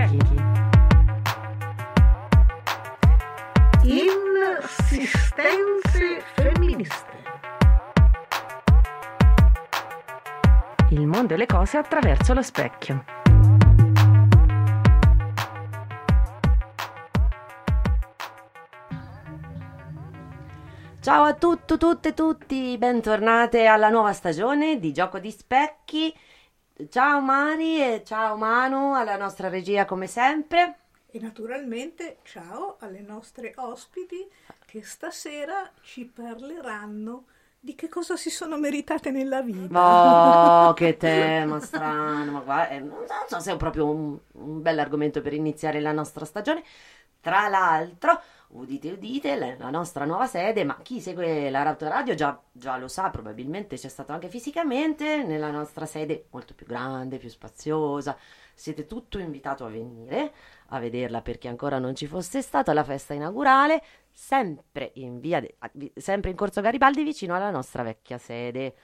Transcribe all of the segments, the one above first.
specchi. Insistenze femministe. Il mondo e le cose attraverso lo specchio. Ciao a tutto, tutte e tutti, bentornate alla nuova stagione di Gioco di Specchi. Ciao Mari e ciao Manu, alla nostra regia come sempre. E naturalmente ciao alle nostre ospiti che stasera ci parleranno di che cosa si sono meritate nella vita. Oh, che tema strano, ma guarda, eh, non so se è proprio un, un bell'argomento per iniziare la nostra stagione. Tra l'altro, udite udite, la, la nostra nuova sede, ma chi segue la Rauta Radio già, già lo sa, probabilmente c'è stato anche fisicamente, nella nostra sede molto più grande, più spaziosa. Siete tutto invitato a venire a vederla per chi ancora non ci fosse stato alla festa inaugurale, sempre in, via de- sempre in Corso Garibaldi vicino alla nostra vecchia sede.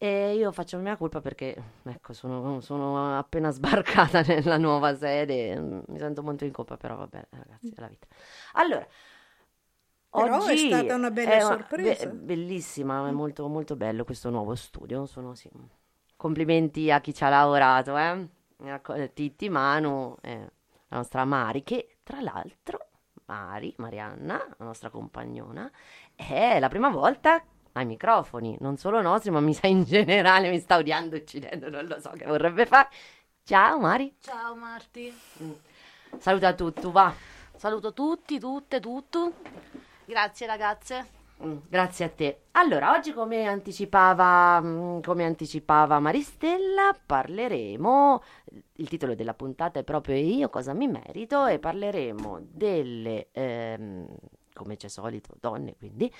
E io faccio la mia colpa perché, ecco, sono, sono appena sbarcata nella nuova sede, mi sento molto in colpa, però vabbè, ragazzi, è la vita. Allora, Però è stata una bella sorpresa. be- bellissima, è molto, molto bello questo nuovo studio, sono, sì, complimenti a chi ci ha lavorato, eh? Eh, Titti, Manu, eh, la nostra Mari, che tra l'altro, Mari, Marianna, la nostra compagnona, è la prima volta ai microfoni, non solo nostri, ma mi sa in generale, mi sta odiando, uccidendo, non lo so che vorrebbe fare. Ciao Mari, Ciao Marti. saluta tutti, va. Saluto tutti, tutte, tutto. Grazie ragazze. Mm, Grazie a te. Allora, oggi come anticipava, mm, come anticipava Maristella, parleremo, il titolo della puntata è proprio Io cosa mi merito e parleremo delle, ehm, come c'è solito, donne quindi,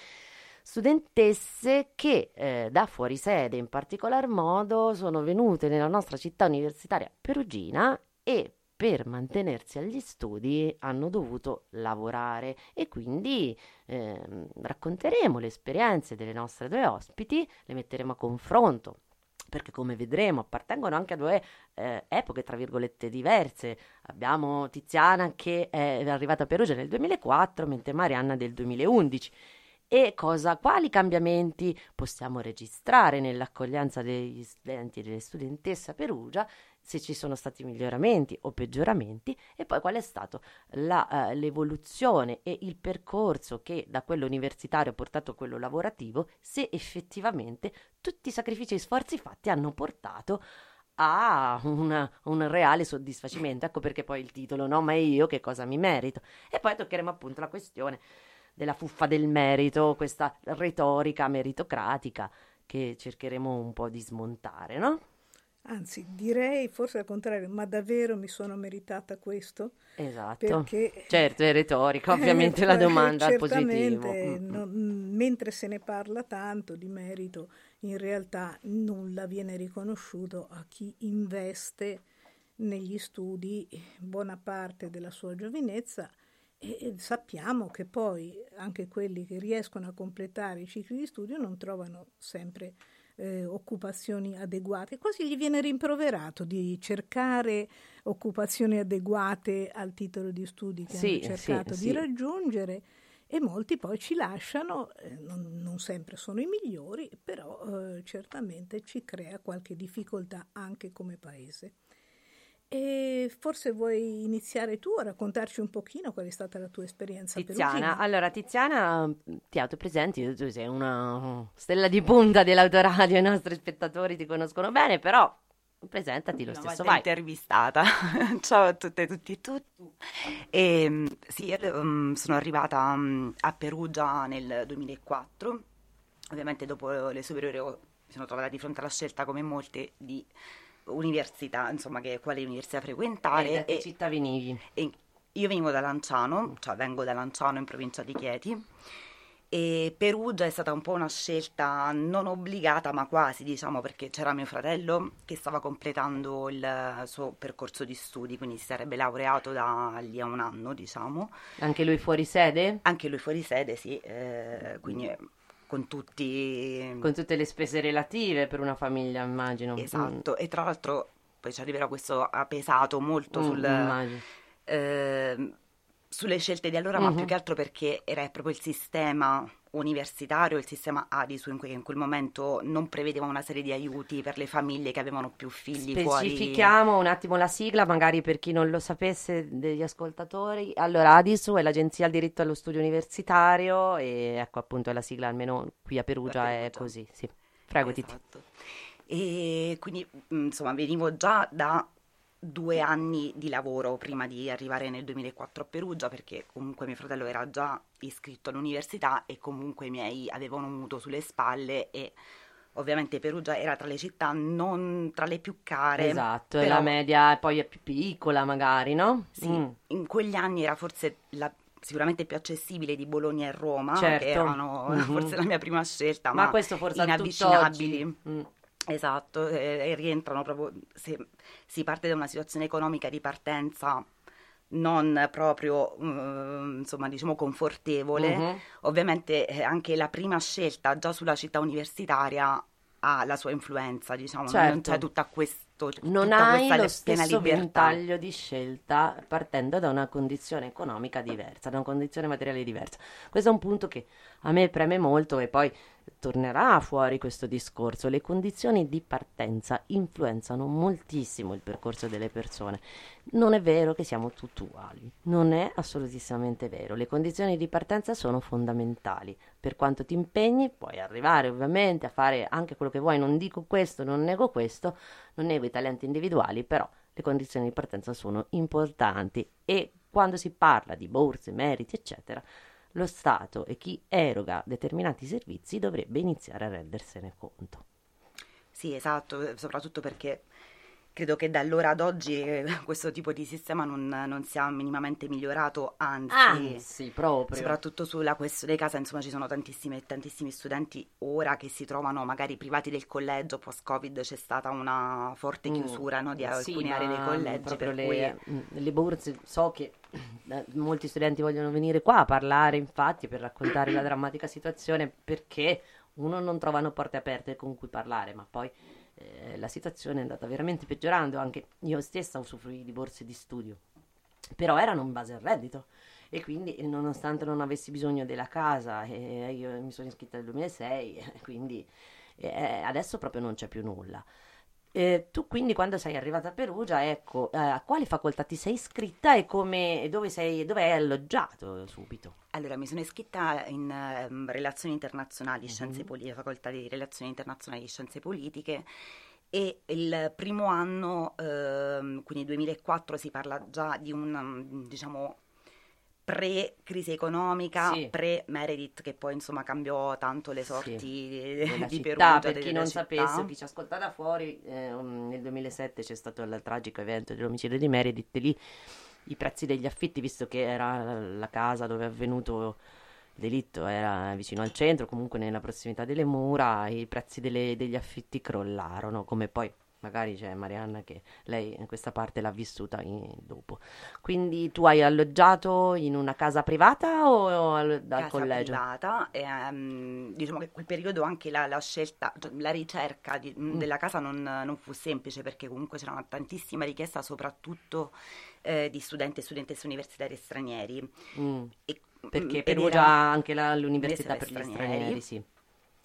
studentesse che eh, da fuori sede in particolar modo sono venute nella nostra città universitaria perugina e per mantenersi agli studi hanno dovuto lavorare e quindi ehm, racconteremo le esperienze delle nostre due ospiti, le metteremo a confronto. Perché come vedremo appartengono anche a due eh, epoche, tra virgolette, diverse. Abbiamo Tiziana che è arrivata a Perugia nel 2004, mentre Marianna del 2011. E cosa, quali cambiamenti possiamo registrare nell'accoglienza degli studenti e delle studentesse a Perugia, se ci sono stati miglioramenti o peggioramenti, e poi qual è stata la, eh, l'evoluzione e il percorso che da quello universitario ha portato a quello lavorativo, se effettivamente tutti i sacrifici e sforzi fatti hanno portato a una- un reale soddisfacimento. Ecco perché poi il titolo, no? Ma io che cosa mi merito? E poi toccheremo appunto la questione della fuffa del merito, questa retorica meritocratica che cercheremo un po' di smontare, no? Anzi, direi forse al contrario, ma davvero mi sono meritata questo? Esatto. Perché Certo, è retorica, ovviamente la domanda certamente, positivo. Mm, mm. non- mentre se ne parla tanto di merito, in realtà nulla viene riconosciuto a chi investe negli studi buona parte della sua giovinezza e sappiamo che poi anche quelli che riescono a completare i cicli di studio non trovano sempre eh, occupazioni adeguate, quasi gli viene rimproverato di cercare occupazioni adeguate al titolo di studi che Sì, hanno sì, cercato sì. di raggiungere e molti poi ci lasciano, eh, non, non sempre sono i migliori, però eh, certamente ci crea qualche difficoltà anche come paese. E forse vuoi iniziare tu a raccontarci un pochino qual è stata la tua esperienza Tiziana, perugina? allora Tiziana, ti autopresenti, tu sei una stella di punta dell'autoradio, i nostri spettatori ti conoscono bene, però presentati lo Una stesso, volta vai. intervistata. Ciao a tutte e tutti e tutti. E, sì, io, mm, sono arrivata mm, a Perugia nel 2004. Ovviamente dopo le superiori mi sono trovata di fronte alla scelta, come molte, di università, insomma, che, quale università frequentare. da che e- città venivi? e io venivo da Lanciano, cioè vengo da Lanciano in provincia di Chieti e Perugia è stata un po' una scelta non obbligata ma quasi diciamo perché c'era mio fratello che stava completando il suo percorso di studi, quindi si sarebbe laureato da lì a un anno diciamo, Anche lui fuori sede? anche lui fuori sede sì, eh, quindi con tutti... Con tutte le spese relative per una famiglia, immagino. Mm. Esatto, e tra l'altro poi ci arriverò, questo ha pesato molto Mm, sul, immagino. eh, sulle scelte di allora, ma Mhm. più che altro perché era proprio il sistema universitario, il sistema ADISU in, que- in quel momento non prevedeva una serie di aiuti per le famiglie che avevano più figli fuori. Specifichiamo un attimo la sigla, magari per chi non lo sapesse degli ascoltatori. Allora, ADISU è l'Agenzia al diritto allo studio universitario e ecco appunto la sigla, almeno qui a Perugia, A è Perugia. così. Sì. Prego, Titi. Esatto. E quindi, insomma, venivo già da due anni di lavoro prima di arrivare nel 2004 a Perugia, perché comunque mio fratello era già iscritto all'università e comunque i miei avevano un mutuo sulle spalle e ovviamente Perugia era tra le città non tra le più care. Esatto, e però- la media poi è più piccola magari, no? Sì, Mm. in quegli anni era forse la sicuramente più accessibile di Bologna e Roma, Certo. che erano Mhm. forse la mia prima scelta, Ma ma, questo forse inavvicinabili. tutt'oggi. Mm. Esatto, e, e rientrano proprio, se si parte da una situazione economica di partenza non proprio, mm, insomma, diciamo confortevole, Mhm. ovviamente eh, anche la prima scelta già sulla città universitaria ha la sua influenza, diciamo, non Certo. c'è tutta, questo, Non hai questa lo stesso ventaglio di scelta partendo da una condizione economica diversa, da una condizione materiale diversa. Questo è un punto che a me preme molto e poi tornerà fuori questo discorso. Le condizioni di partenza influenzano moltissimo il percorso delle persone. Non è vero che siamo tutti uguali, non è assolutissimamente vero. Le condizioni di partenza sono fondamentali. Per quanto ti impegni, puoi arrivare ovviamente a fare anche quello che vuoi. Non dico questo, non nego questo, non nego i talenti individuali, però le condizioni di partenza sono importanti e quando si parla di borse, meriti, eccetera, lo Stato e chi eroga determinati servizi dovrebbe iniziare a rendersene conto. Sì, esatto, soprattutto perché credo che da allora ad oggi eh, questo tipo di sistema non, non sia minimamente migliorato, anzi, Anzi, proprio. soprattutto sulla questione casa, insomma, ci sono tantissime, tantissimi studenti ora che si trovano magari privati del collegio, post-Covid c'è stata una forte Mm, chiusura no, di sì, alcune aree dei collegi, per le, cui mm, le borse, so che eh, molti studenti vogliono venire qua a parlare, infatti, per raccontare la drammatica situazione, perché uno non trovano porte aperte con cui parlare, ma poi eh, la situazione è andata veramente peggiorando, anche io stessa usufruì di borse di studio, però erano in base al reddito. E quindi, eh, nonostante non avessi bisogno della casa, eh, io mi sono iscritta nel 2006, eh, quindi eh, adesso proprio non c'è più nulla. Eh, tu quindi quando sei arrivata a Perugia, ecco, eh, a quale facoltà ti sei iscritta e come, dove, sei, dove hai alloggiato subito? Allora, mi sono iscritta in ehm, relazioni internazionali, Mhm. scienze politiche, facoltà di relazioni internazionali e scienze politiche e il primo anno, ehm, quindi 2004, si parla già di un, diciamo, pre-crisi economica, Sì. pre-Meredith, che poi insomma cambiò tanto le Sì, sorti di, Della di città, Perugia, per chi non città. sapesse, chi ci ascolta da fuori, eh, um, nel 2007 c'è stato il tragico evento dell'omicidio di Meredith, lì i prezzi degli affitti, visto che era la casa dove è avvenuto il delitto, era vicino al centro, comunque nella prossimità delle mura, i prezzi delle- degli affitti crollarono, come poi magari c'è Marianna che lei in questa parte l'ha vissuta in- dopo. Quindi tu hai alloggiato in una casa privata o al, dal casa collegio? privata, e, ehm, diciamo che quel periodo anche la, la scelta, cioè, la ricerca di- Mm. della casa non, non fu semplice perché comunque c'era una tantissima richiesta soprattutto eh, di studenti e studentesse universitari stranieri. Mm. E- Perché ed Perugia ha anche la- l'università Università per gli stranieri, stranieri. sì.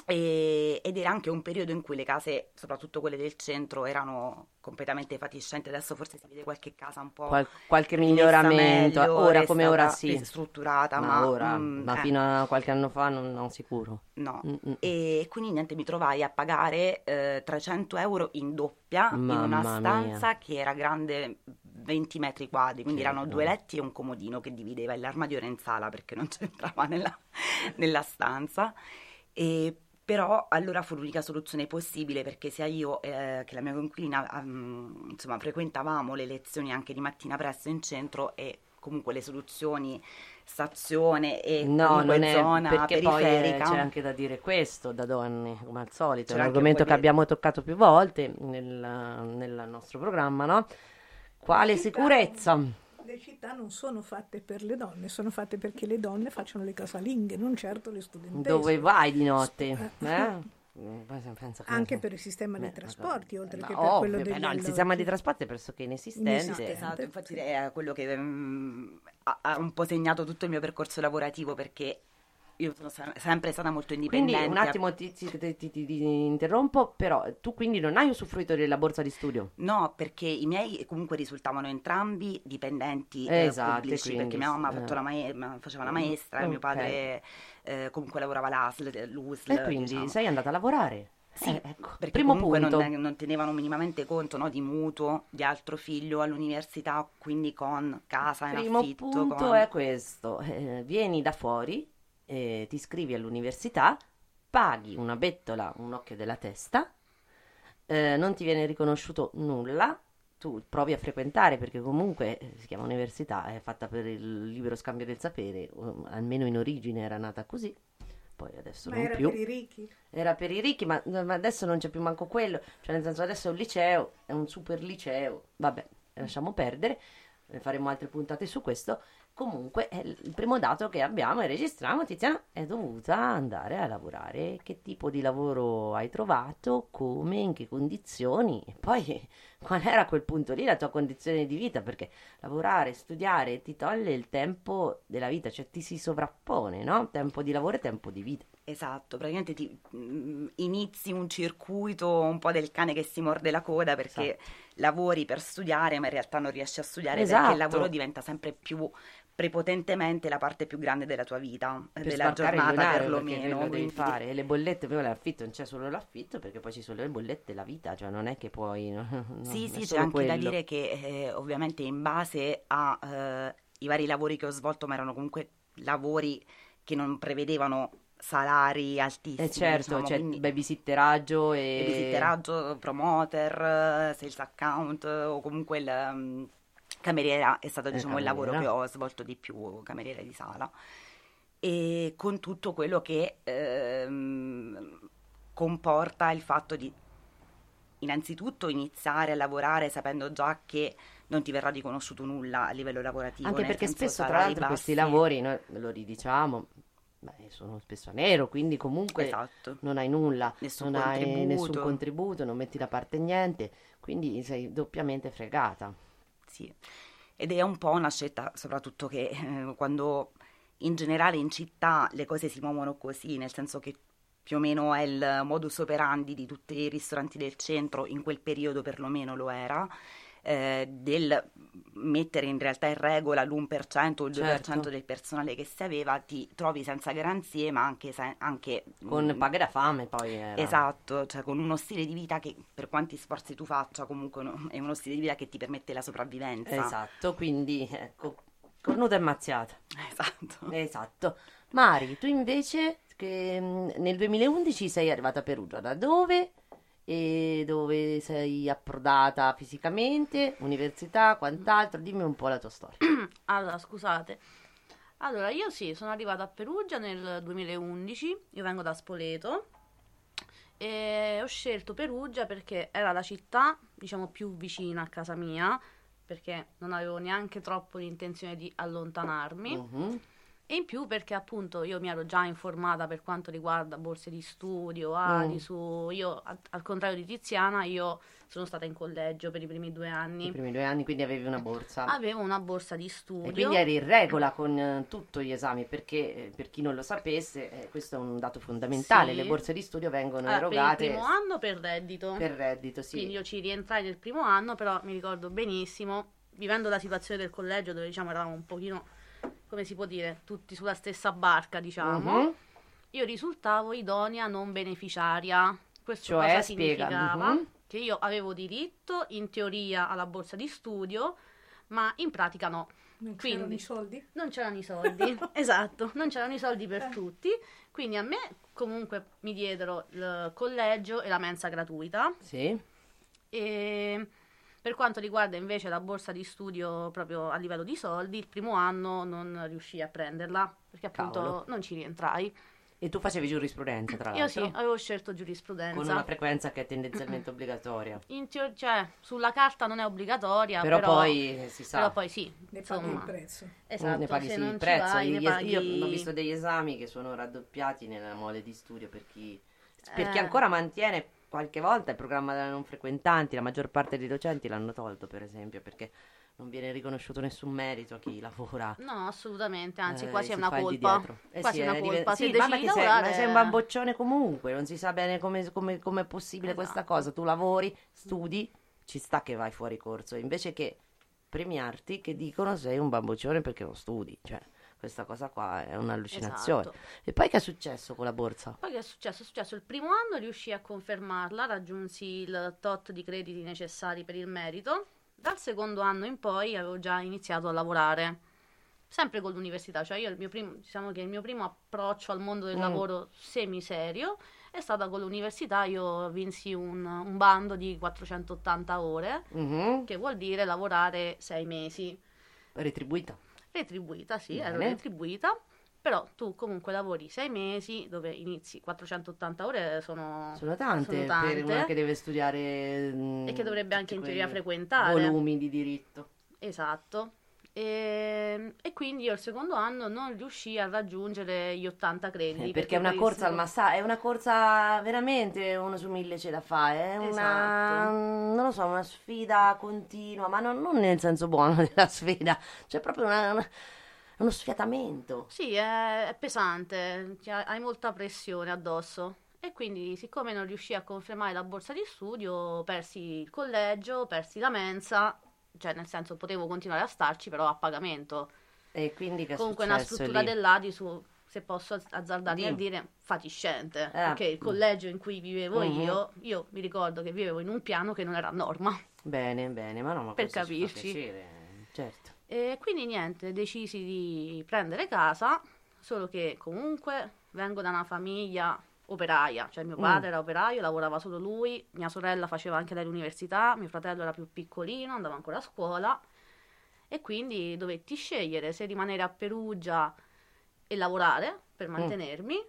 E- ed era anche un periodo in cui le case, soprattutto quelle del centro, erano completamente fatiscenti. Adesso forse si vede qualche casa un po' Qual- qualche miglioramento, meglio, ora come ora sì, ristrutturata, ma, ma, ora, mm, ma eh, fino a qualche anno fa non, non sicuro. no. Mm, mm. E quindi niente, mi trovai a pagare eh, 300 euro in doppia in una Mamma stanza che era grande 20 metri quadri, quindi Che erano due letti e un comodino che divideva, l'armadio era in sala perché non c'entrava nella, nella stanza. E però allora fu l'unica soluzione possibile perché sia io eh, che la mia coinquilina ehm, insomma frequentavamo le lezioni anche di mattina presto in centro e comunque le soluzioni stazione e No, non è zona perché poi eh, periferica c'è anche da dire questo da donne, come al solito, è un argomento che abbiamo toccato più volte nel, nel nostro programma, no? Quale sicurezza? Le città non sono fatte per le donne, sono fatte perché le donne facciano le casalinghe, non certo le studentesse. Dove vai di notte? Eh? Che Anche per il sistema dei trasporti, oltre che per quello degli no, il sistema di trasporti è pressoché inesistente. Esatto, infatti è quello che mm, ha, ha un po' segnato tutto il mio percorso lavorativo perché io sono se- sempre stata molto Quindi indipendente. un attimo ti, ti- ti- ti- interrompo, però tu quindi non hai usufruito della borsa di studio? No, perché i miei comunque risultavano entrambi dipendenti Eh, eh, esatto, pubblici, quindi, perché mia mamma eh. la ma- faceva la maestra e mio padre eh, comunque lavorava all'ASL, l'USL. E quindi diciamo. sei andata a lavorare? Sì, Eh, ecco. perché Primo comunque punto. non, non tenevano minimamente conto no, di mutuo, di altro figlio all'università, quindi con casa in Primo affitto. punto con- è questo, eh, vieni da fuori, eh, ti iscrivi all'università, paghi una bettola, un occhio della testa, eh, non ti viene riconosciuto nulla, tu provi a frequentare perché comunque eh, si chiama università, è fatta per il libero scambio del sapere, um, almeno in origine era nata così, poi adesso Ma non era più. per i ricchi? Era per i ricchi, ma, ma adesso non c'è più manco quello. Cioè, nel senso, adesso è un liceo, è un super liceo. Vabbè, lasciamo perdere. Faremo altre puntate su questo. Comunque, il primo dato che abbiamo e registriamo, Tiziana è dovuta andare a lavorare. Che tipo di lavoro hai trovato? Come? In che condizioni? E poi, qual era a quel punto lì la tua condizione di vita? Perché lavorare, studiare ti toglie il tempo della vita, cioè ti si sovrappone, no? Tempo di lavoro e tempo di vita. Esatto, praticamente ti mm, inizi un circuito un po' del cane che si morde la coda perché lavori per studiare, ma in realtà non riesci a studiare perché Esatto. il lavoro diventa sempre più prepotentemente la parte più grande della tua vita, per della giornata perlomeno. quello devi fare e le bollette poi l'affitto non c'è solo l'affitto perché poi ci sono le bollette e la vita cioè non è che puoi no, Sì, sì, c'è anche da quello. dire che eh, ovviamente in base ai vari lavori che ho svolto, ma erano comunque lavori che non prevedevano salari altissimi. eh certo diciamo, quindi babysitteraggio e babysitteraggio, promoter, eh, sales account eh, o comunque il mm, cameriera è stato Eh, diciamo il lavoro che ho svolto di più, cameriera di sala. E con tutto quello che ehm, comporta il fatto di innanzitutto iniziare a lavorare sapendo già che non ti verrà riconosciuto nulla a livello lavorativo. anche perché spesso tra l'altro questi bassi. lavori noi lo ridiciamo beh, sono spesso a nero quindi comunque Esatto. non hai nulla Nessun non hai contributo. nessun contributo non metti da parte niente quindi sei doppiamente fregata Sì, ed è un po' una scelta, soprattutto che eh, quando in generale in città le cose si muovono così, nel senso che più o meno è il modus operandi di tutti i ristoranti del centro, in quel periodo perlomeno lo era, eh, del mettere in realtà in regola l'1% o il 2% Certo. del personale che si aveva, ti trovi senza garanzie, ma anche, se- anche con mm, paga da fame poi era. Esatto, cioè con uno stile di vita che per quanti sforzi tu faccia comunque no- è uno stile di vita che ti permette la sopravvivenza. Esatto, quindi ecco, cornuta e mazziata. Esatto. Esatto. Mari, tu invece che mh, nel 2011 sei arrivata a Perugia, da dove? E dove sei approdata fisicamente, università, quant'altro? Dimmi un po' la tua storia. Allora, scusate. Allora, io sì, sono arrivata a Perugia nel 2011, io vengo da Spoleto e ho scelto Perugia perché era la città, diciamo, più vicina a casa mia, perché non avevo neanche troppo l'intenzione di allontanarmi. Mhm. E in più perché appunto io mi ero già informata per quanto riguarda borse di studio, ADI, Mm. su... Io, a- al contrario di Tiziana, io sono stata in collegio per i primi due I anni. primi due anni, quindi avevi una borsa. Avevo una borsa di E studio. quindi eri in regola con eh, tutti gli esami, perché eh, per chi non lo sapesse, eh, questo è un dato fondamentale, Sì. le borse di studio vengono Allora, per il erogate primo anno per reddito. per reddito, sì. Quindi io ci rientrai nel primo anno, però mi ricordo benissimo, vivendo la situazione del collegio dove diciamo eravamo un pochino, come si può dire, tutti sulla stessa barca, diciamo, Mhm. io risultavo idonea non beneficiaria. Questo Cioè, cosa spiega, significava? mhm. Che io avevo diritto in teoria alla borsa di studio, ma in pratica no. Non Quindi- c'erano i soldi? Non c'erano i soldi, esatto, non c'erano i soldi per tutti, quindi a me comunque mi diedero il collegio e la mensa gratuita Sì. e per quanto riguarda invece la borsa di studio proprio a livello di soldi, il primo anno non riuscii a prenderla perché appunto Cavolo. non ci rientrai. E tu facevi giurisprudenza, tra Io sì, l'altro, avevo scelto con una giurisprudenza. frequenza che è tendenzialmente obbligatoria. In teo- cioè, sulla carta non è obbligatoria, Però, però, poi eh, si sa, però poi sì, Ne paghi il prezzo. esatto, ne paghi se sì non il prezzo. vai, Gli ne es- paghi... Io ho visto degli esami che sono raddoppiati nella mole di studio per chi Per chi Eh. ancora mantiene qualche volta il programma della non frequentanti, la maggior parte dei docenti l'hanno tolto, per esempio, perché non viene riconosciuto nessun merito a chi lavora. No, assolutamente, anzi eh, quasi si è una di colpa. Eh quasi sì, è una colpa. diven- Se sì, ma perché sei, lavorare... ma sei un bamboccione comunque, non si sa bene come, come, come è possibile questa Esatto. cosa. Tu lavori, studi, ci sta che vai fuori corso, invece che premiarti che dicono sei un bamboccione perché non studi. Cioè, questa cosa qua è un'allucinazione. Esatto. E poi che è successo con la borsa? Poi che è successo? È successo il primo anno, riuscii a confermarla, raggiunsi il tot di crediti necessari per il merito. Dal secondo anno in poi avevo già iniziato a lavorare, sempre con l'università, cioè io il mio primo, diciamo che il mio primo approccio al mondo del Mm. lavoro semiserio è stata con l'università, io vinsi un, un bando di 480 ore, Mhm. che vuol dire lavorare sei mesi. Retribuita. Retribuita, sì, ero Bene. retribuita, però tu comunque lavori sei mesi dove inizi 480 ore sono, Sono tante, sono tante, per una che deve studiare mm, e che dovrebbe anche in teoria frequentare. volumi di diritto. Esatto. E, e quindi io il secondo anno non riuscii a raggiungere gli 80 crediti. Eh, perché è una corsa al secondo- massa, è una corsa veramente uno su mille c'è da fare, è una, Esatto. non lo so, una sfida continua, ma non, non nel senso buono della sfida, c'è proprio una- una- uno sfiatamento. Sì, è, è pesante, ha- hai molta pressione addosso. E quindi, siccome non riuscii a confermare la borsa di studio, persi il collegio, persi la mensa, cioè nel senso potevo continuare a starci, però a pagamento. E quindi che Comunque una struttura lì? dell'Adisu, se posso azzardarmi a dire, fatiscente. Eh. Perché il collegio in cui vivevo Mhm. io, io mi ricordo che vivevo in un piano che non era a norma. Bene, bene, ma no, ma Per capirci. certo. E quindi niente, decisi di prendere casa, solo che comunque vengo da una famiglia operaia, cioè mio Mm. padre era operaio, lavorava solo lui, mia sorella faceva anche lei l'università, mio fratello era più piccolino, andava ancora a scuola e quindi dovetti scegliere se rimanere a Perugia e lavorare per Mm. mantenermi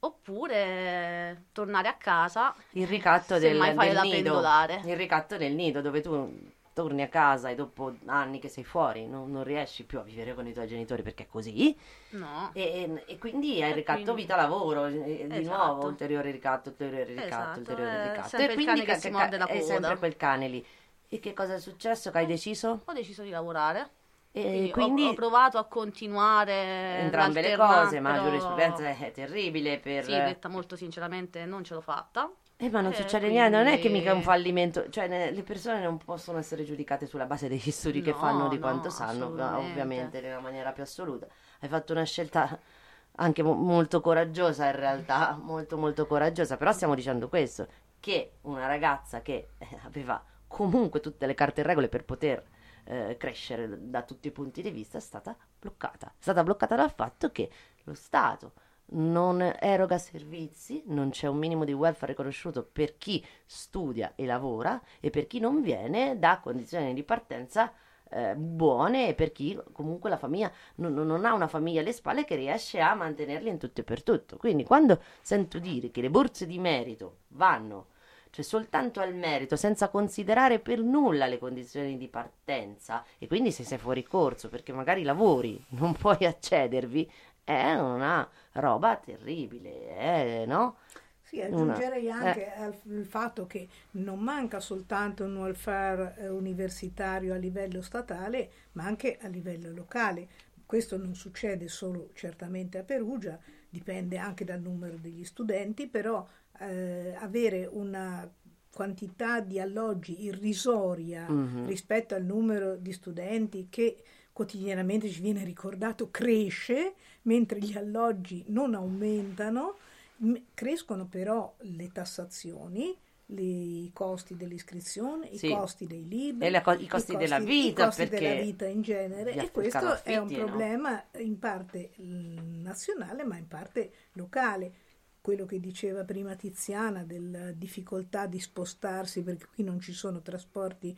oppure tornare a casa Il ricatto del, del nido, il ricatto del nido dove tu torni a casa e dopo anni che sei fuori non, non riesci più a vivere con i tuoi genitori perché è così No. e, e quindi hai ricatto quindi- vita-lavoro e di Esatto. nuovo ulteriore ricatto, ulteriore ricatto, Esatto, ulteriore è ricatto e quindi che ca- si morde la è coda. sempre quel cane lì e che cosa è successo che hai deciso? Ho deciso di lavorare. E Quindi ho- ho, provato a continuare entrambe le cose ma la però- giurisprudenza è terribile per Sì, detta molto sinceramente, non ce l'ho fatta. Eh, ma non Eh, succede niente, non è che quindi- mica è un fallimento, cioè ne- le persone non possono essere giudicate sulla base degli studi che No, fanno, di no, quanto sanno, ovviamente nella maniera più assoluta. Hai fatto una scelta anche mo- molto coraggiosa in realtà, molto molto coraggiosa, però stiamo dicendo questo, che una ragazza che eh, aveva comunque tutte le carte in regole per poter eh, crescere da- da tutti i punti di vista è stata bloccata. È stata bloccata dal fatto che lo Stato non eroga servizi, non c'è un minimo di welfare riconosciuto per chi studia e lavora e per chi non viene da condizioni di partenza eh, buone e per chi comunque la famiglia non, non- ha una famiglia alle spalle che riesce a mantenerli in tutto e per tutto. Quindi quando sento dire che le borse di merito vanno cioè soltanto al merito, senza considerare per nulla le condizioni di partenza e quindi se sei fuori corso perché magari lavori, non puoi accedervi, è una roba terribile, eh, no? Sì, aggiungerei Una- anche al il fatto che non manca soltanto un welfare eh, universitario a livello statale, ma anche a livello locale. Questo non succede solo certamente a Perugia, dipende anche dal numero degli studenti, però eh, avere una quantità di alloggi irrisoria Mhm. rispetto al numero di studenti che quotidianamente ci viene ricordato cresce, mentre gli alloggi non aumentano, crescono però le tassazioni, i costi dell'iscrizione, Sì. i costi dei libri, E le co- i costi della vita, i costi della vita in genere e questo è un affitti, no? problema in parte mm, nazionale ma in parte locale. Quello che diceva prima Tiziana della difficoltà di spostarsi perché qui non ci sono trasporti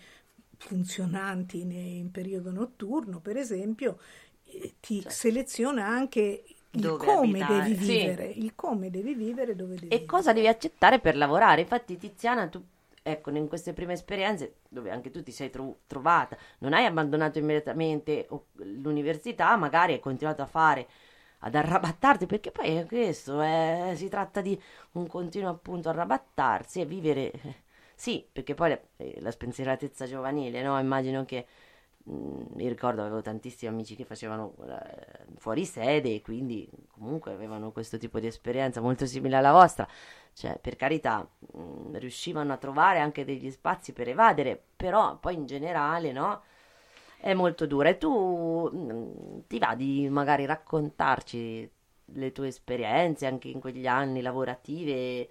funzionanti in periodo notturno, per esempio, eh, ti Certo. seleziona anche il Dove come abitare. devi Sì. vivere, il come devi vivere, dove devi E cosa devi accettare per lavorare? Infatti, Tiziana, tu, ecco, in queste prime esperienze, dove anche tu ti sei tro- trovata, non hai abbandonato immediatamente l'università, magari hai continuato a fare ad arrabattarti, perché poi è questo, eh, si tratta di un continuo appunto arrabattarsi e vivere, sì, perché poi la, eh, la spensieratezza giovanile, no? Immagino che, mh, mi ricordo avevo tantissimi amici che facevano eh, fuori sede e quindi comunque avevano questo tipo di esperienza molto simile alla vostra, cioè per carità mh, riuscivano a trovare anche degli spazi per evadere, però poi in generale, no? è molto dura. E tu mh, ti va di magari raccontarci le tue esperienze anche in quegli anni lavorative,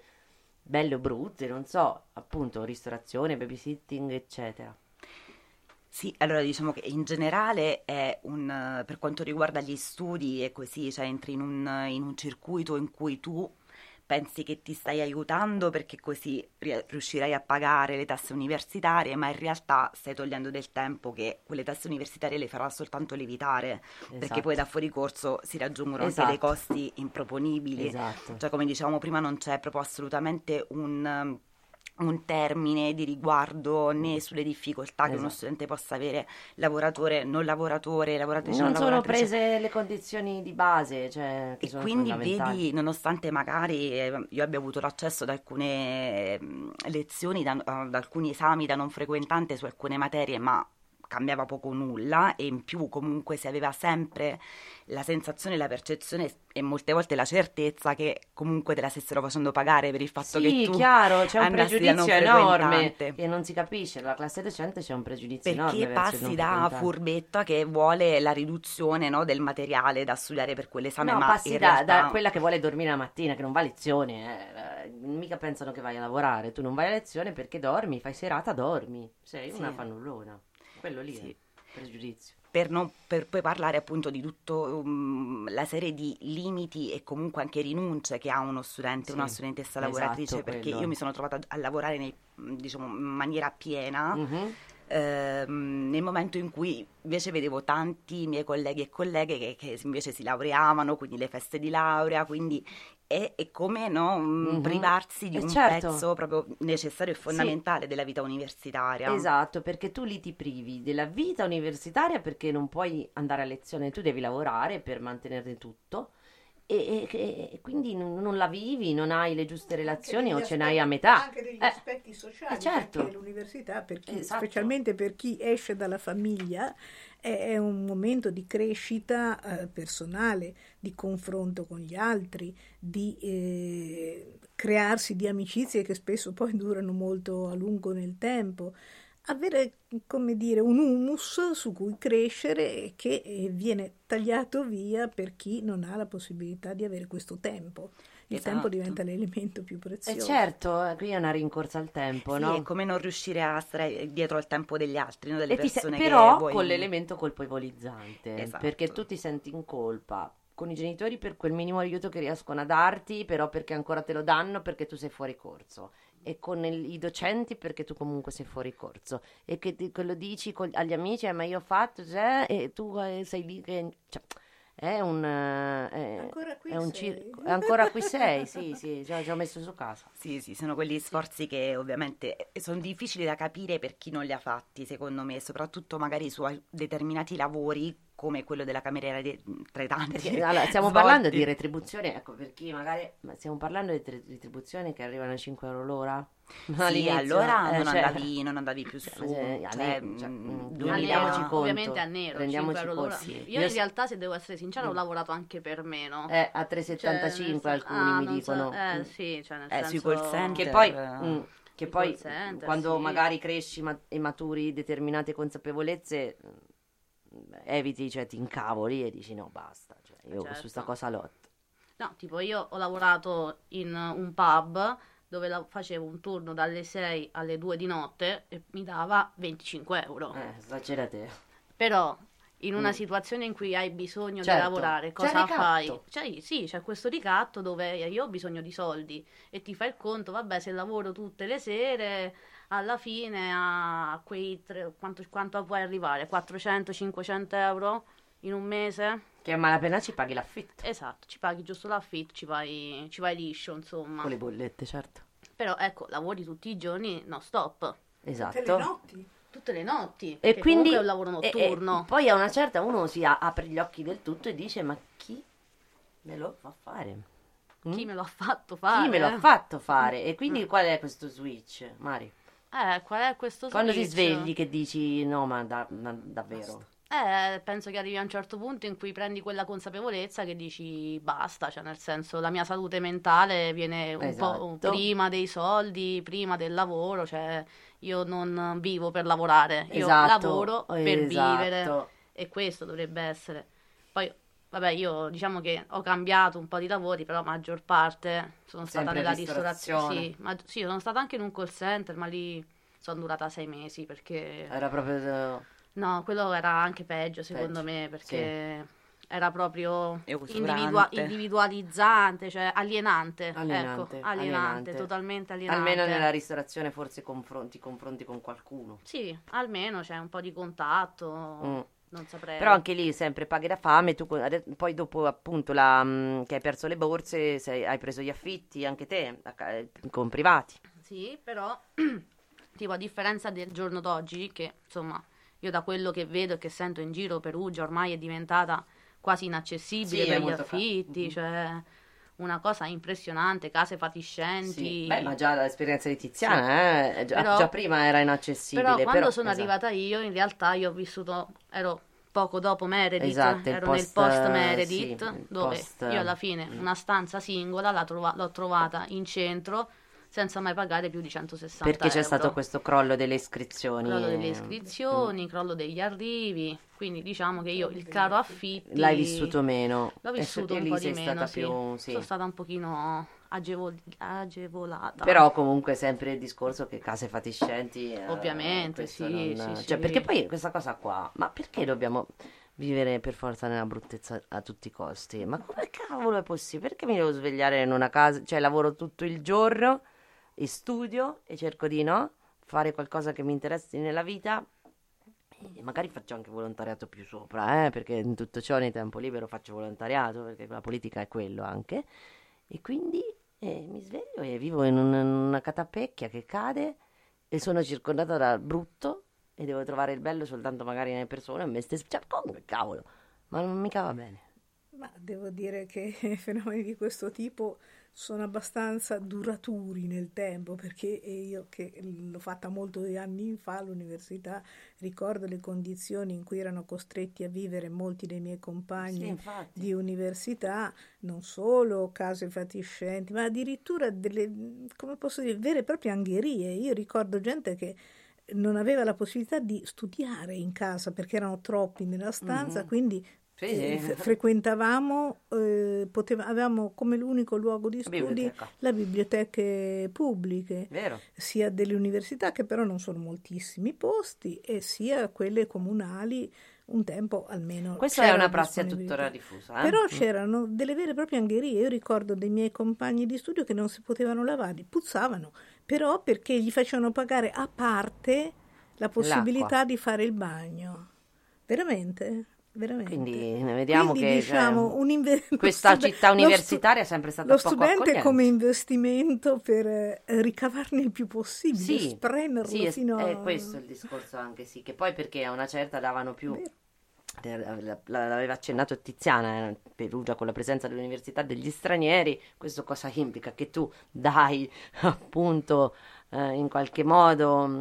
belle o brutte, non so, appunto, ristorazione, babysitting, eccetera. Sì, allora diciamo che in generale un, per quanto riguarda gli studi è così, cioè entri in un, in un circuito in cui tu pensi che ti stai aiutando perché così riuscirai a pagare le tasse universitarie, ma in realtà stai togliendo del tempo che quelle tasse universitarie le farà soltanto lievitare, esatto. perché poi da fuori corso si raggiungono esatto. anche dei esatto. costi improponibili. Esatto. Cioè, come dicevamo prima, non c'è proprio assolutamente un un termine di riguardo né sulle difficoltà esatto. che uno esatto. studente possa avere, lavoratore, non lavoratore, lavoratrice non non sono prese le condizioni di base, cioè, e quindi vedi, nonostante magari eh, io abbia avuto l'accesso ad alcune mm, lezioni, da, ad alcuni esami da non frequentante su alcune materie, ma cambiava poco nulla e in più comunque si aveva sempre la sensazione, la percezione e molte volte la certezza che comunque te la stessero facendo pagare per il fatto sì, che tu chiaro, c'è un pregiudizio enorme che non si capisce, la classe docente c'è un pregiudizio Perché enorme passi da furbetta che vuole la riduzione no, del materiale da studiare per quell'esame, no, ma passi da, realtà... da, quella che vuole dormire la mattina, che non va a lezione, eh, mica pensano che vai a lavorare, tu non vai a lezione perché dormi, fai serata, dormi, sei sì. una fannullona quello lì sì. è pregiudizio. Per, non, per, poi parlare appunto di tutta um, la serie di limiti e comunque anche rinunce che ha uno studente, sì, una studentessa lavoratrice, esatto, perché quello. io mi sono trovata a lavorare nei, diciamo, in maniera piena. Mm-hmm. Ehm, nel momento in cui invece vedevo tanti miei colleghi e colleghe che, che, invece si laureavano, quindi le feste di laurea, quindi è, è come no, mm-hmm. privarsi di eh un certo. pezzo proprio necessario e fondamentale sì. della vita universitaria. Esatto, perché tu lì ti privi della vita universitaria perché non puoi andare a lezione, tu devi lavorare per mantenere tutto. E, e, e, quindi non, non, la vivi, non hai le giuste relazioni o ce n'hai a metà. Anche degli eh, aspetti sociali, eh, certo. perché l'università, per chi, esatto. specialmente per chi esce dalla famiglia, è un momento di crescita eh, personale, di confronto con gli altri, di eh, crearsi di amicizie che spesso poi durano molto a lungo nel tempo. Avere, come dire, un humus su cui crescere che eh, viene tagliato via per chi non ha la possibilità di avere questo tempo il esatto. tempo diventa l'elemento più prezioso. E certo, eh, qui è una rincorsa al tempo, sì, no? è come non riuscire a stare dietro al tempo degli altri, no? delle e persone se- però vuoi... con l'elemento colpevolizzante, esatto. perché tu ti senti in colpa con i genitori per quel minimo aiuto che riescono a darti, però perché ancora te lo danno perché tu sei fuori corso e con il, i docenti perché tu comunque sei fuori corso e che, che lo dici con, agli amici, eh, ma io ho fatto, cioè, e tu eh, sei lì che... Cioè, è un, eh, è, ancora qui è un sei. ancora qui sei, sì, sì, ci ho, ci ho messo su casa. Sì, sì, sono quegli sforzi che ovviamente sono difficili da capire per chi non li ha fatti, secondo me, soprattutto magari su determinati lavori come quello della cameriera di, tra i tanti. Perché, allora, stiamo svolti. parlando di retribuzioni, ecco, per chi magari, stiamo parlando di retribuzioni che arrivano a 5 euro l'ora? Sì, allora eh, non, cioè, andavi, non, andavi, più su, cioè, cioè, cioè, mm, rendiamoci conto. Ovviamente a nero, rendiamoci conto. Sì. Io, Io in realtà, se devo essere sincera, ho mm. lavorato anche per meno. Eh, a 3,75 cioè, alcuni ah, mi dicono. So, eh, mm. sì, cioè nel eh, senso... sui call center. Che poi... Mm, che poi center, quando sì. magari cresci ma- e maturi determinate consapevolezze eviti, cioè ti incavoli e dici no basta, cioè, io certo. su questa cosa lotto. No, tipo io ho lavorato in un pub dove la, facevo un turno dalle 6 alle 2 di notte e mi dava 25 euro. Eh, esagerate. Però in una mm. situazione in cui hai bisogno certo. di lavorare, cosa fai? Cioè, sì, c'è questo ricatto dove io ho bisogno di soldi e ti fai il conto, vabbè, se lavoro tutte le sere, alla fine a quei tre, quanto, quanto puoi arrivare? 400-500 euro in un mese? Che a malapena ci paghi l'affitto. Esatto, ci paghi giusto l'affitto, ci vai, ci vai liscio, insomma. Con le bollette, certo. Però ecco, lavori tutti i giorni no stop. Esatto. Tutte le notti. Tutte le notti. E quindi è un lavoro notturno. E, e poi a una certa uno si apre gli occhi del tutto e dice: Ma chi Me lo fa fare. Chi Mm? me lo ha fatto fare? Chi me l'ha fatto fare? E quindi qual è questo switch, Mari? Eh, qual è questo Quando ti switch? svegli che dici no, ma, da- ma davvero? Eh, penso che arrivi a un certo punto in cui prendi quella consapevolezza che dici basta, cioè nel senso la mia salute mentale viene un Esatto. po' prima dei soldi, prima del lavoro, cioè io non vivo per lavorare, io Esatto, lavoro per esatto. vivere e questo dovrebbe essere. Poi, vabbè, io diciamo che ho cambiato un po' di lavori, però la maggior parte sono stata Sempre nella ristorazione. ristorazione. Sì, ma, sì, sono stata anche in un call center, ma lì sono durata sei mesi perché... Era proprio... No, quello era anche peggio secondo Peggio, me perché era proprio E individua- individualizzante, cioè alienante, Alienante, ecco, alienante, alienante. totalmente alienante. Almeno nella ristorazione forse confronti, confronti con qualcuno. Sì, almeno c'è un po' di contatto, Mm. Non saprei. Però anche lì sempre paghi la fame, tu poi dopo appunto la, mm, che hai perso le borse, sei- hai preso gli affitti, anche te, con privati. Sì, però tipo a differenza del giorno d'oggi che insomma, io da quello che vedo e che sento in giro Perugia ormai è diventata quasi inaccessibile Sì, per gli molto fa- affitti, Mhm. cioè una cosa impressionante, case fatiscenti. Sì. Beh, ma già l'esperienza di Tiziana, eh, già, Però- già prima era inaccessibile. Però quando sono esatto. arrivata io, in realtà io ho vissuto, ero poco dopo Meredith, Esatto, ero post- nel post sì, Meredith, il dove post- io alla fine mm. una stanza singola la trova- l'ho trovata in centro senza mai pagare più di 160 Perché c'è euro. stato questo crollo delle iscrizioni. crollo delle eh, iscrizioni, crollo degli arrivi, quindi diciamo che io il caro affitti L'hai vissuto meno. L'ho E vissuto e un po' di meno, stata sì. più... sì. Sono stata un pochino agevol- agevolata. Però comunque sempre il discorso che case fatiscenti... eh, Ovviamente, sì, non- sì, Cioè, sì. perché poi questa cosa qua... Ma perché dobbiamo vivere per forza nella bruttezza a tutti i costi? Ma come cavolo è possibile? Perché mi devo svegliare in una casa... Cioè, lavoro tutto il giorno e studio e cerco di, no? Fare qualcosa che mi interessi nella vita... E magari faccio anche volontariato più sopra, eh, perché in tutto ciò nel tempo libero faccio volontariato, perché la politica è quello anche. E quindi eh, mi sveglio e vivo in un- una catapecchia che cade e sono circondata dal brutto e devo trovare il bello soltanto magari nelle persone e me stesso. Cioè, come cavolo? Ma non mica va bene. Ma devo dire che fenomeni di questo tipo sono abbastanza duraturi nel tempo, perché io che l'ho fatta molti anni fa all'università, ricordo le condizioni in cui erano costretti a vivere molti dei miei compagni Sì, di università, non solo case fatiscenti, ma addirittura delle, come posso dire, vere e proprie angherie. Io ricordo gente che non aveva la possibilità di studiare in casa perché erano troppi nella stanza, Mhm. quindi Sì, eh, frequentavamo, eh, poteva- avevamo come l'unico luogo di studi biblioteca. le biblioteche pubbliche, Vero? sia delle università, che però non sono moltissimi posti, e sia quelle comunali, un tempo almeno. Questa è una prassi tuttora diffusa. eh? Però Mm. c'erano delle vere e proprie angherie. Io ricordo dei miei compagni di studio che non si potevano lavare, puzzavano, però perché gli facevano pagare a parte la possibilità di fare il bagno. Veramente? Veramente. Quindi vediamo Quindi, che diciamo, cioè, inve- lo questa studen- città lo stu- universitaria è sempre stata lo poco studente accogliente. come investimento per eh, ricavarne il più possibile, Sì, spremerlo sì, è, fino a... è questo il discorso anche sì, che poi perché a una certa davano più Vero. eh, la- la- l'aveva accennato Tiziana, eh, Perugia con la presenza dell'università degli stranieri, questo cosa implica? Che tu dai appunto eh, in qualche modo mm,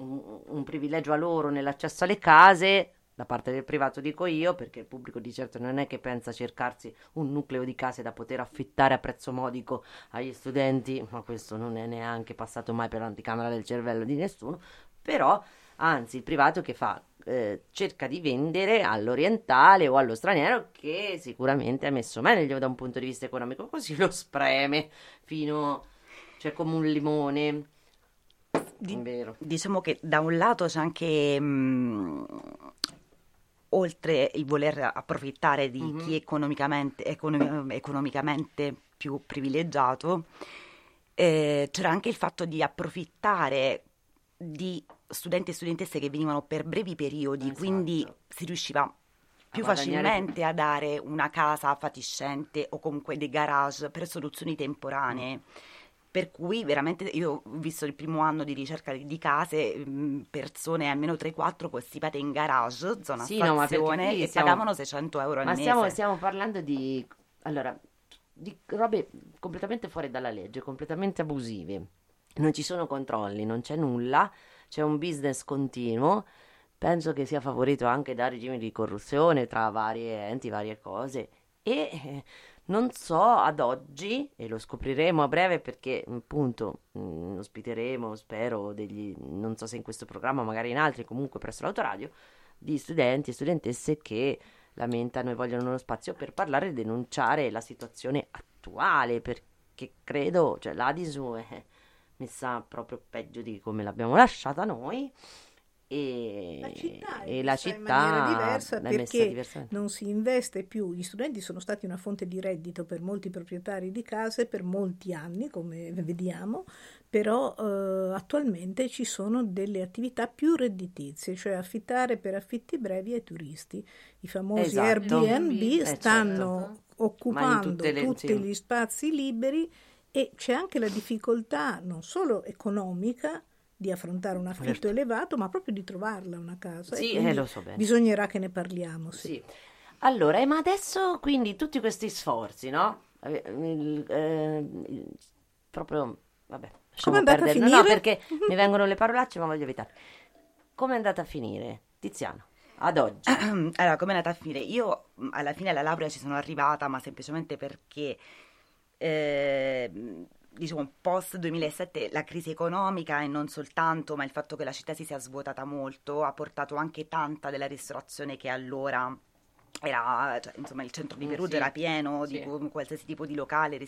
un, un privilegio a loro nell'accesso alle case, da parte del privato dico io, perché il pubblico di certo non è che pensa a cercarsi un nucleo di case da poter affittare a prezzo modico agli studenti, ma questo non è neanche passato mai per l'anticamera del cervello di nessuno, però anzi il privato che fa eh, cerca di vendere all'orientale o allo straniero che sicuramente è messo meglio da un punto di vista economico, così lo spreme fino, cioè come un limone. Di-. Diciamo che da un lato c'è anche, mh, oltre il voler approfittare di Mhm. chi è economicamente, economi- economicamente più privilegiato, eh, c'era anche il fatto di approfittare di studenti e studentesse che venivano per brevi periodi, Esatto. quindi si riusciva più guadagnare- facilmente a dare una casa fatiscente o comunque dei garage per soluzioni temporanee. Per cui veramente io ho visto il primo anno di ricerca di case, mh, persone almeno 3-4 costituite in garage, zona Sì, no, ma stazione, qui e stiamo- pagavano 600 euro al Ma mese. stiamo, stiamo parlando di allora, di robe completamente fuori dalla legge, completamente abusive. Non ci sono controlli, non c'è nulla, c'è un business continuo. Penso che sia favorito anche da regimi di corruzione tra varie enti, varie cose. E eh, non so ad oggi, e lo scopriremo a breve perché appunto mh, mm, ospiteremo, spero, degli, non so se in questo programma, magari in altri, comunque presso l'autoradio, di studenti e studentesse che lamentano e vogliono uno spazio per parlare e denunciare la situazione attuale, perché credo, cioè l'Adisu è messa proprio peggio di come l'abbiamo lasciata noi e la città è e la in città maniera diversa perché non si investe più. Gli studenti sono stati una fonte di reddito per molti proprietari di case per molti anni, come vediamo, però eh, attualmente ci sono delle attività più redditizie, cioè affittare per affitti brevi ai turisti. I famosi Esatto. Airbnb Eh, stanno certo. Ma in occupando tutte le- tutti sì. gli spazi liberi e c'è anche la difficoltà non solo economica di affrontare un affitto Certo. elevato, ma proprio di trovarla una casa. Sì, eh, lo so bene. Bisognerà che ne parliamo, sì. Sì. Allora, eh, ma adesso quindi tutti questi sforzi, no? Eh, eh, proprio, vabbè, lasciamo è andata a perdere. No, no, finire? perché mi vengono le parolacce, ma voglio evitare. Come è andata a finire, Tiziano? Ad oggi. Allora, come è andata a finire? Io alla fine alla laurea ci sono arrivata, ma semplicemente perché, eh, diciamo, post 2007 la crisi economica e non soltanto, ma il fatto che la città si sia svuotata molto ha portato anche tanta della ristorazione che allora era, cioè, insomma, il centro di Mm, Perugia sì, era pieno di sì. qu- qualsiasi tipo di locale,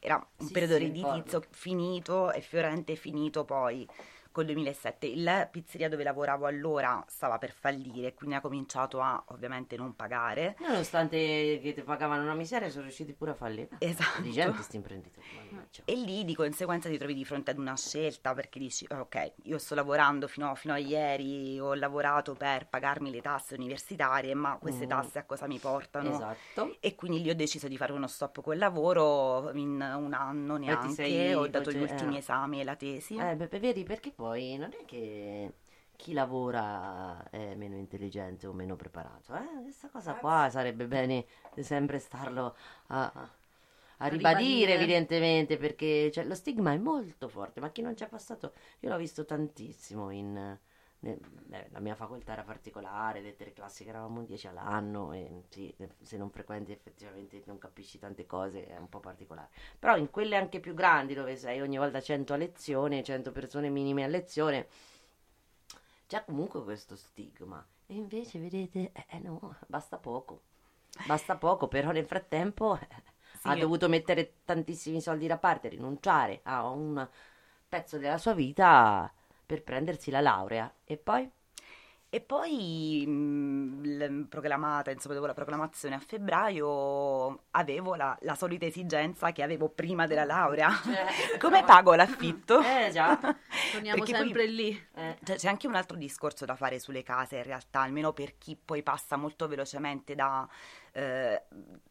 era un Sì, periodo redditizio finito e Fiorente finito poi col 2007. La pizzeria dove lavoravo allora stava per fallire, quindi ha cominciato a ovviamente non pagare. Nonostante che ti pagavano una miseria, sono riusciti pure a fallire. Esatto. Di gente, sti imprenditori. mannaggia. E lì di conseguenza ti trovi di fronte ad una scelta perché dici, ok, io sto lavorando fino, fino a ieri, ho lavorato per pagarmi le tasse universitarie, ma queste Mm. tasse a cosa mi portano? Esatto. E quindi lì ho deciso di fare uno stop col lavoro in un anno neanche, sei ho dato gli ultimi eh. esami e la tesi. Eh, beh, beh, vedi, perché poi non è che chi lavora è meno intelligente o meno preparato. Eh? Questa cosa qua sarebbe bene sempre starlo a, a ribadire. evidentemente, perché cioè, lo stigma è molto forte, ma chi non ci è passato, io l'ho visto tantissimo in... nel- beh, la mia facoltà era particolare, lettere classiche eravamo 10 all'anno e sì, se non frequenti effettivamente non capisci tante cose, è un po' particolare. Però in quelle anche più grandi, dove sei ogni volta 100 a lezione, 100 persone minime a lezione, c'è comunque questo stigma. E invece, vedete, eh, eh, no, basta poco. Basta poco, però nel frattempo eh, ha Sì. dovuto mettere tantissimi soldi da parte, rinunciare a un pezzo della sua vita per prendersi la laurea. E poi? E poi mh, l- proclamata, insomma, dopo la proclamazione a febbraio avevo la, la solita esigenza che avevo prima della laurea. Come pago l'affitto? Eh già. Torniamo Perché poi- sempre lì. Eh, Cioè, c'è anche un altro discorso da fare sulle case, in realtà, almeno per chi poi passa molto velocemente da, eh,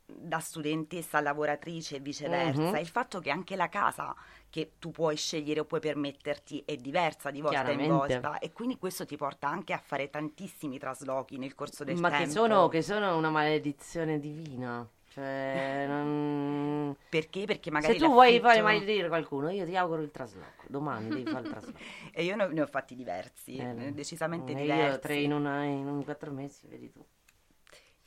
da studentessa a lavoratrice e viceversa. Mhm. Il fatto che anche la casa che tu puoi scegliere o puoi permetterti è diversa di volta in volta e quindi questo ti porta anche a fare tantissimi traslochi nel corso del ma tempo. che sono, che sono una maledizione divina. Cioè, non... Perché? Perché magari Se tu vuoi l'affitto- fare maledire qualcuno, io ti auguro il trasloco. Domani devi fare il trasloco. E io ne, ho fatti diversi, Eh, decisamente Eh, diversi. Io tre in, una, in un quattro mesi, vedi tu.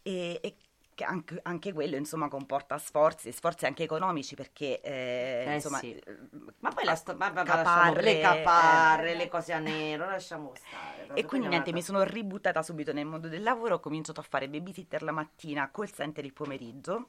E, e anche, anche quello insomma comporta sforzi, sforzi anche economici perché eh, Eh, insomma sì. eh, Ma poi la sto- ma- ma- caparre, le caparre, eh. le cose a nero, lasciamo stare. E quindi niente, mi sono ributtata subito nel mondo del lavoro, ho cominciato a fare babysitter la mattina, call center il pomeriggio,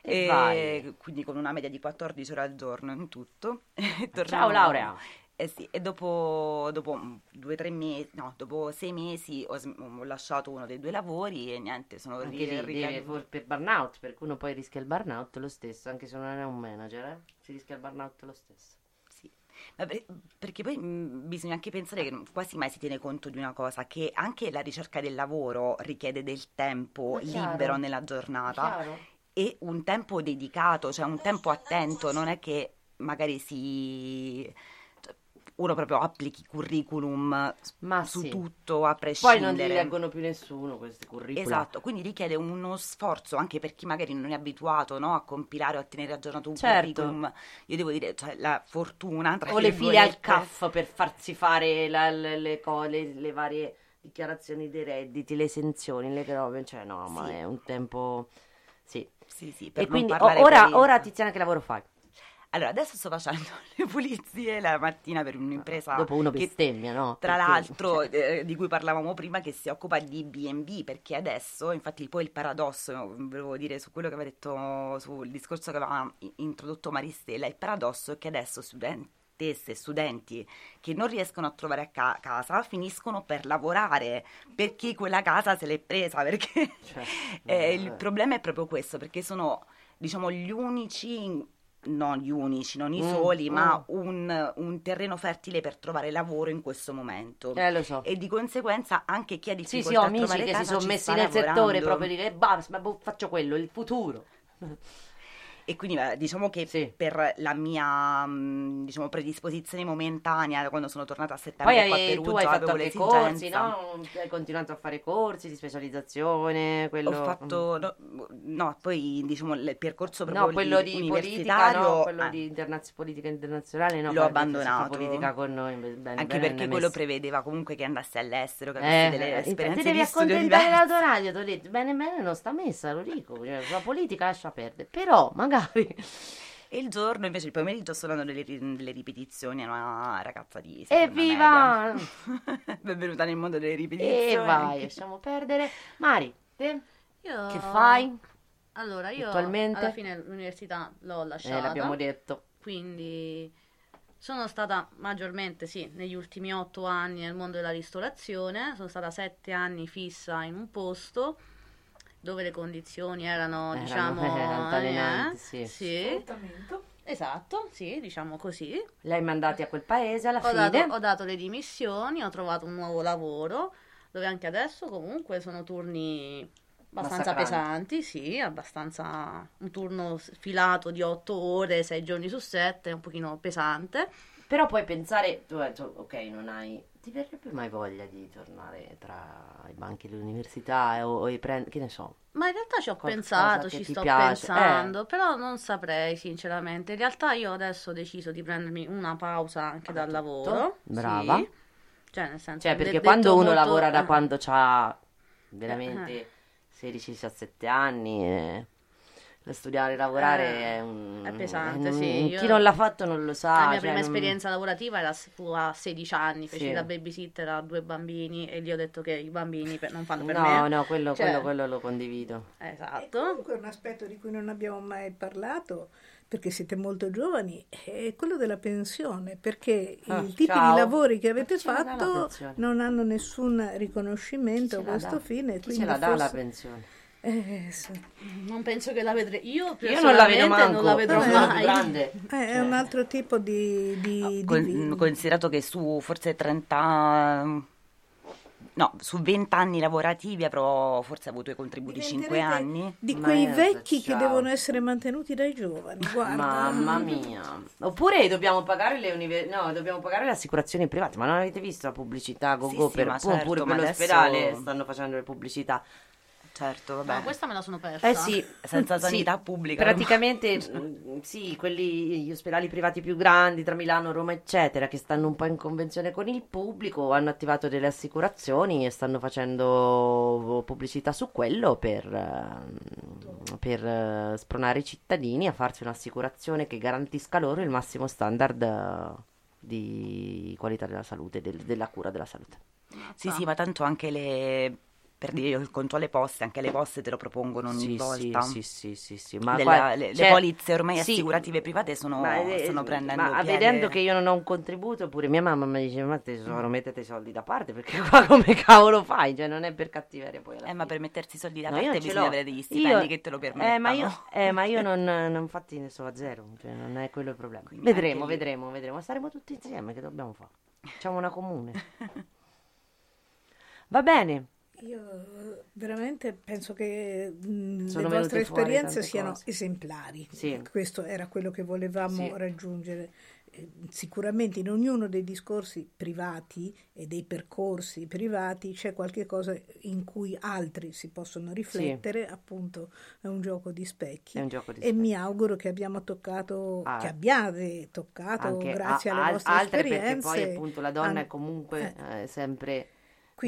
E vai. quindi con una media di 14 ore al giorno in tutto. E Ciao laurea. Eh sì, e dopo, dopo due tre mesi, no, dopo sei mesi ho, ho lasciato uno dei due lavori e niente, sono Anche ri- ricaduta. for- per burnout, perché uno poi rischia il burnout lo stesso, anche se non è un manager, eh? si rischia il burnout lo stesso. Sì. Perché poi mh, bisogna anche pensare che quasi mai si tiene conto di una cosa, che anche la ricerca del lavoro richiede del tempo chiaro. libero nella giornata Chiaro? e un tempo dedicato, cioè un tempo attento, non è che magari si... uno proprio applichi curriculum Ma su sì. tutto a Poi prescindere. non li leggono più nessuno questi curricula. Esatto, quindi richiede uno sforzo anche per chi magari non è abituato no, a compilare o a tenere aggiornato un Certo. curriculum. Io devo dire, cioè, la fortuna, tra O le file al CAF per farsi fare la- le, le le- le varie dichiarazioni dei redditi, le esenzioni, le robe, cioè no, ma Sì. è un tempo... Sì. Sì, sì, per E non quindi ora, poi- ora Tiziana che lavoro fai? Allora, adesso sto facendo le pulizie la mattina per un'impresa Dopo uno che, bestemmia, no? tra Perché- l'altro, eh, di cui parlavamo prima, che si occupa di B&B, perché adesso, infatti, poi il paradosso, no, volevo dire su quello che aveva detto, sul discorso che aveva introdotto Maristella, il paradosso è che adesso studentesse e studenti che non riescono a trovare a ca- casa finiscono per lavorare perché quella casa se l'è presa, perché Cioè, eh, il vabbè. problema è proprio questo, perché sono, diciamo, gli unici, non gli unici, non i Mm, soli, ma mm. un, un terreno fertile per trovare lavoro in questo momento. Eh, lo so. E di conseguenza anche chi ha Sì, difficoltà sì, ho a amici che si sono messi nel settore lavorando. proprio di dire, bah, ma boh, faccio quello, il futuro. E quindi eh, diciamo che Sì. per la mia mh, diciamo, predisposizione momentanea, quando sono tornata a settembre Poi qua a Perugia, tu hai fatto anche corsi, no? Hai continuato a fare corsi di specializzazione, quello... Ho fatto, no, no, poi diciamo il percorso proprio No, quello di politica, no, quello eh, di internaz- politica internazionale, no, L'ho abbandonato. politica con noi, bene, anche bene, perché quello messo. prevedeva comunque che andassi all'estero, che Eh, avessi delle eh, esperienze devi di studio accontentare diverse. della tua radio, ti ho detto, bene bene non sta messa, lo dico, cioè, la politica lascia perdere, però magari... E il giorno, invece, il pomeriggio sto dando delle, delle ripetizioni a una ragazza di Evviva! Benvenuta nel mondo delle ripetizioni. E vai, lasciamo perdere. Mari, te Io... che fai? Allora, io Attualmente? alla fine l'università l'ho lasciata. Eh, l'abbiamo detto. quindi sono stata maggiormente, sì, negli ultimi otto anni nel mondo della ristorazione, sono stata sette anni fissa in un posto dove le condizioni erano, Erano, diciamo, eh, altalenanti, eh, sì. Sfruttamento. esatto, sì, diciamo così. Lei mandati a quel paese alla Ho fine. dato, ho dato le dimissioni, ho trovato un nuovo lavoro, dove anche adesso comunque sono turni abbastanza pesanti, sì, abbastanza un turno filato di otto ore, sei giorni su sette, un pochino pesante. Però puoi pensare, tu ok, non hai... Ti verrebbe mai voglia di tornare tra i banchi dell'università o, o i prendi, che ne so. Ma in realtà ci ho pensato, ci sto piace, pensando, eh. però non saprei sinceramente. In realtà io adesso ho deciso di prendermi una pausa anche dal lavoro. Brava. sì. Cioè, nel senso, Cioè, perché quando uno molto- lavora da eh. quando ha Eh. veramente 16-17 anni, eh, studiare e lavorare Eh, è un... è pesante, non- sì, io- Chi non l'ha fatto non lo sa. La mia cioè, prima non- esperienza lavorativa era fu a 16 anni, feci Sì. da babysitter a due bambini e gli ho detto che i bambini per- non fanno per No, me. no, quello, Cioè- quello, quello lo condivido. E Esatto. comunque un aspetto di cui non abbiamo mai parlato, perché siete molto giovani, è quello della pensione, perché Ah, i tipi ciao. di lavori che avete la la fatto non hanno nessun riconoscimento a la questo dà? fine. Chi quindi ce la dà la forse- pensione? Eh, sì. Non penso che la vedrei. Io, Io non la vedo manco. non la vedrò mai. grande. Eh, è un altro tipo di, di, di Con- vi- considerato che su forse 30 no, su 20 anni lavorativi avrò forse avuto i contributi 5 diventerete anni. Di quei è- vecchi che ciao. devono essere mantenuti dai giovani. Guarda. Mamma mia. Oppure dobbiamo pagare le univer- no, dobbiamo pagare le assicurazioni private. Ma non avete visto la pubblicità Go Sì, Go sì, per ma pure certo, per ma l'ospedale adesso- stanno facendo le pubblicità. Certo, vabbè. No, questa me la sono persa. Eh sì, Senza sì, sanità pubblica. Praticamente mm, sì, quelli, gli ospedali privati più grandi tra Milano, Roma, eccetera, che stanno un po' in convenzione con il pubblico, hanno attivato delle assicurazioni e stanno facendo pubblicità su quello per, ehm, per eh, spronare i cittadini a farsi un'assicurazione che garantisca loro il massimo standard eh, di qualità della salute, del- della cura della salute. Sì, sì, ma tanto anche le per dire il conto alle poste, anche le poste te lo propongono ogni Sì, volta. sì, sì, sì, sì, sì, ma Della- qua- le, le cioè, polizze ormai assicurative private sono, ma, eh, stanno prendendo ma piede. vedendo che io non ho un contributo, pure mia mamma mi dice: Ma tesoro, mettete i soldi da parte perché qua come cavolo fai? Cioè, non è per cattiveria poi. alla Eh, ma per mettersi i soldi da No, io parte bisogna avere degli Io- stipendi che te lo Eh, permettano. ma io, eh, ma io non, non- infatti ne so a zero, cioè non è quello il problema. Quindi Vedremo, vedremo, vedremo. Staremo tutti insieme, che dobbiamo fare? Facciamo una comune. Va bene. Io eh, veramente penso che mh, Sono le vostre esperienze siano cose. esemplari. Sì. Questo era quello che volevamo Sì. raggiungere. eh, sicuramente in ognuno dei discorsi privati e dei percorsi privati c'è qualche cosa in cui altri si possono riflettere, sì. appunto è un gioco di specchi. Gioco di e specchi. mi auguro che abbiamo toccato, Ah. che abbiate toccato Anche grazie a- alle al- vostre altre esperienze. perché poi appunto la donna an- è comunque eh, sempre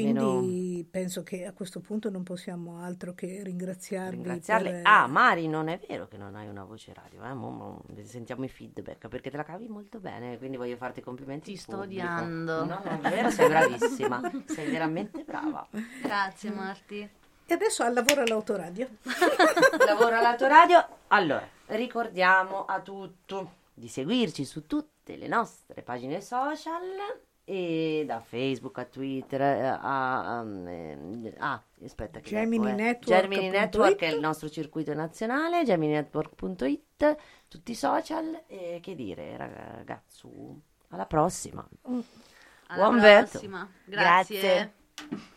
Quindi penso che a questo punto non possiamo altro che ringraziarvi. ringraziarle. per- Ah, Mari, non è vero che non hai una voce radio, eh? mo- mo- sentiamo i feedback perché te la cavi molto bene, quindi voglio farti i complimenti. Ti sto pubblico. odiando. No, non è vero, sei bravissima, sei veramente brava. Grazie Marti. E adesso al lavoro all'autoradio. Lavoro all'autoradio. Allora, ricordiamo a tutto di seguirci su tutte le nostre pagine social e da Facebook a Twitter eh, a, um, eh, ah, aspetta che Gemini leggo, eh. Network Gemini Network è il nostro circuito nazionale geminetwork.it tutti i social e che dire ragazzu alla prossima Alla Buon prossima. Grazie. Grazie.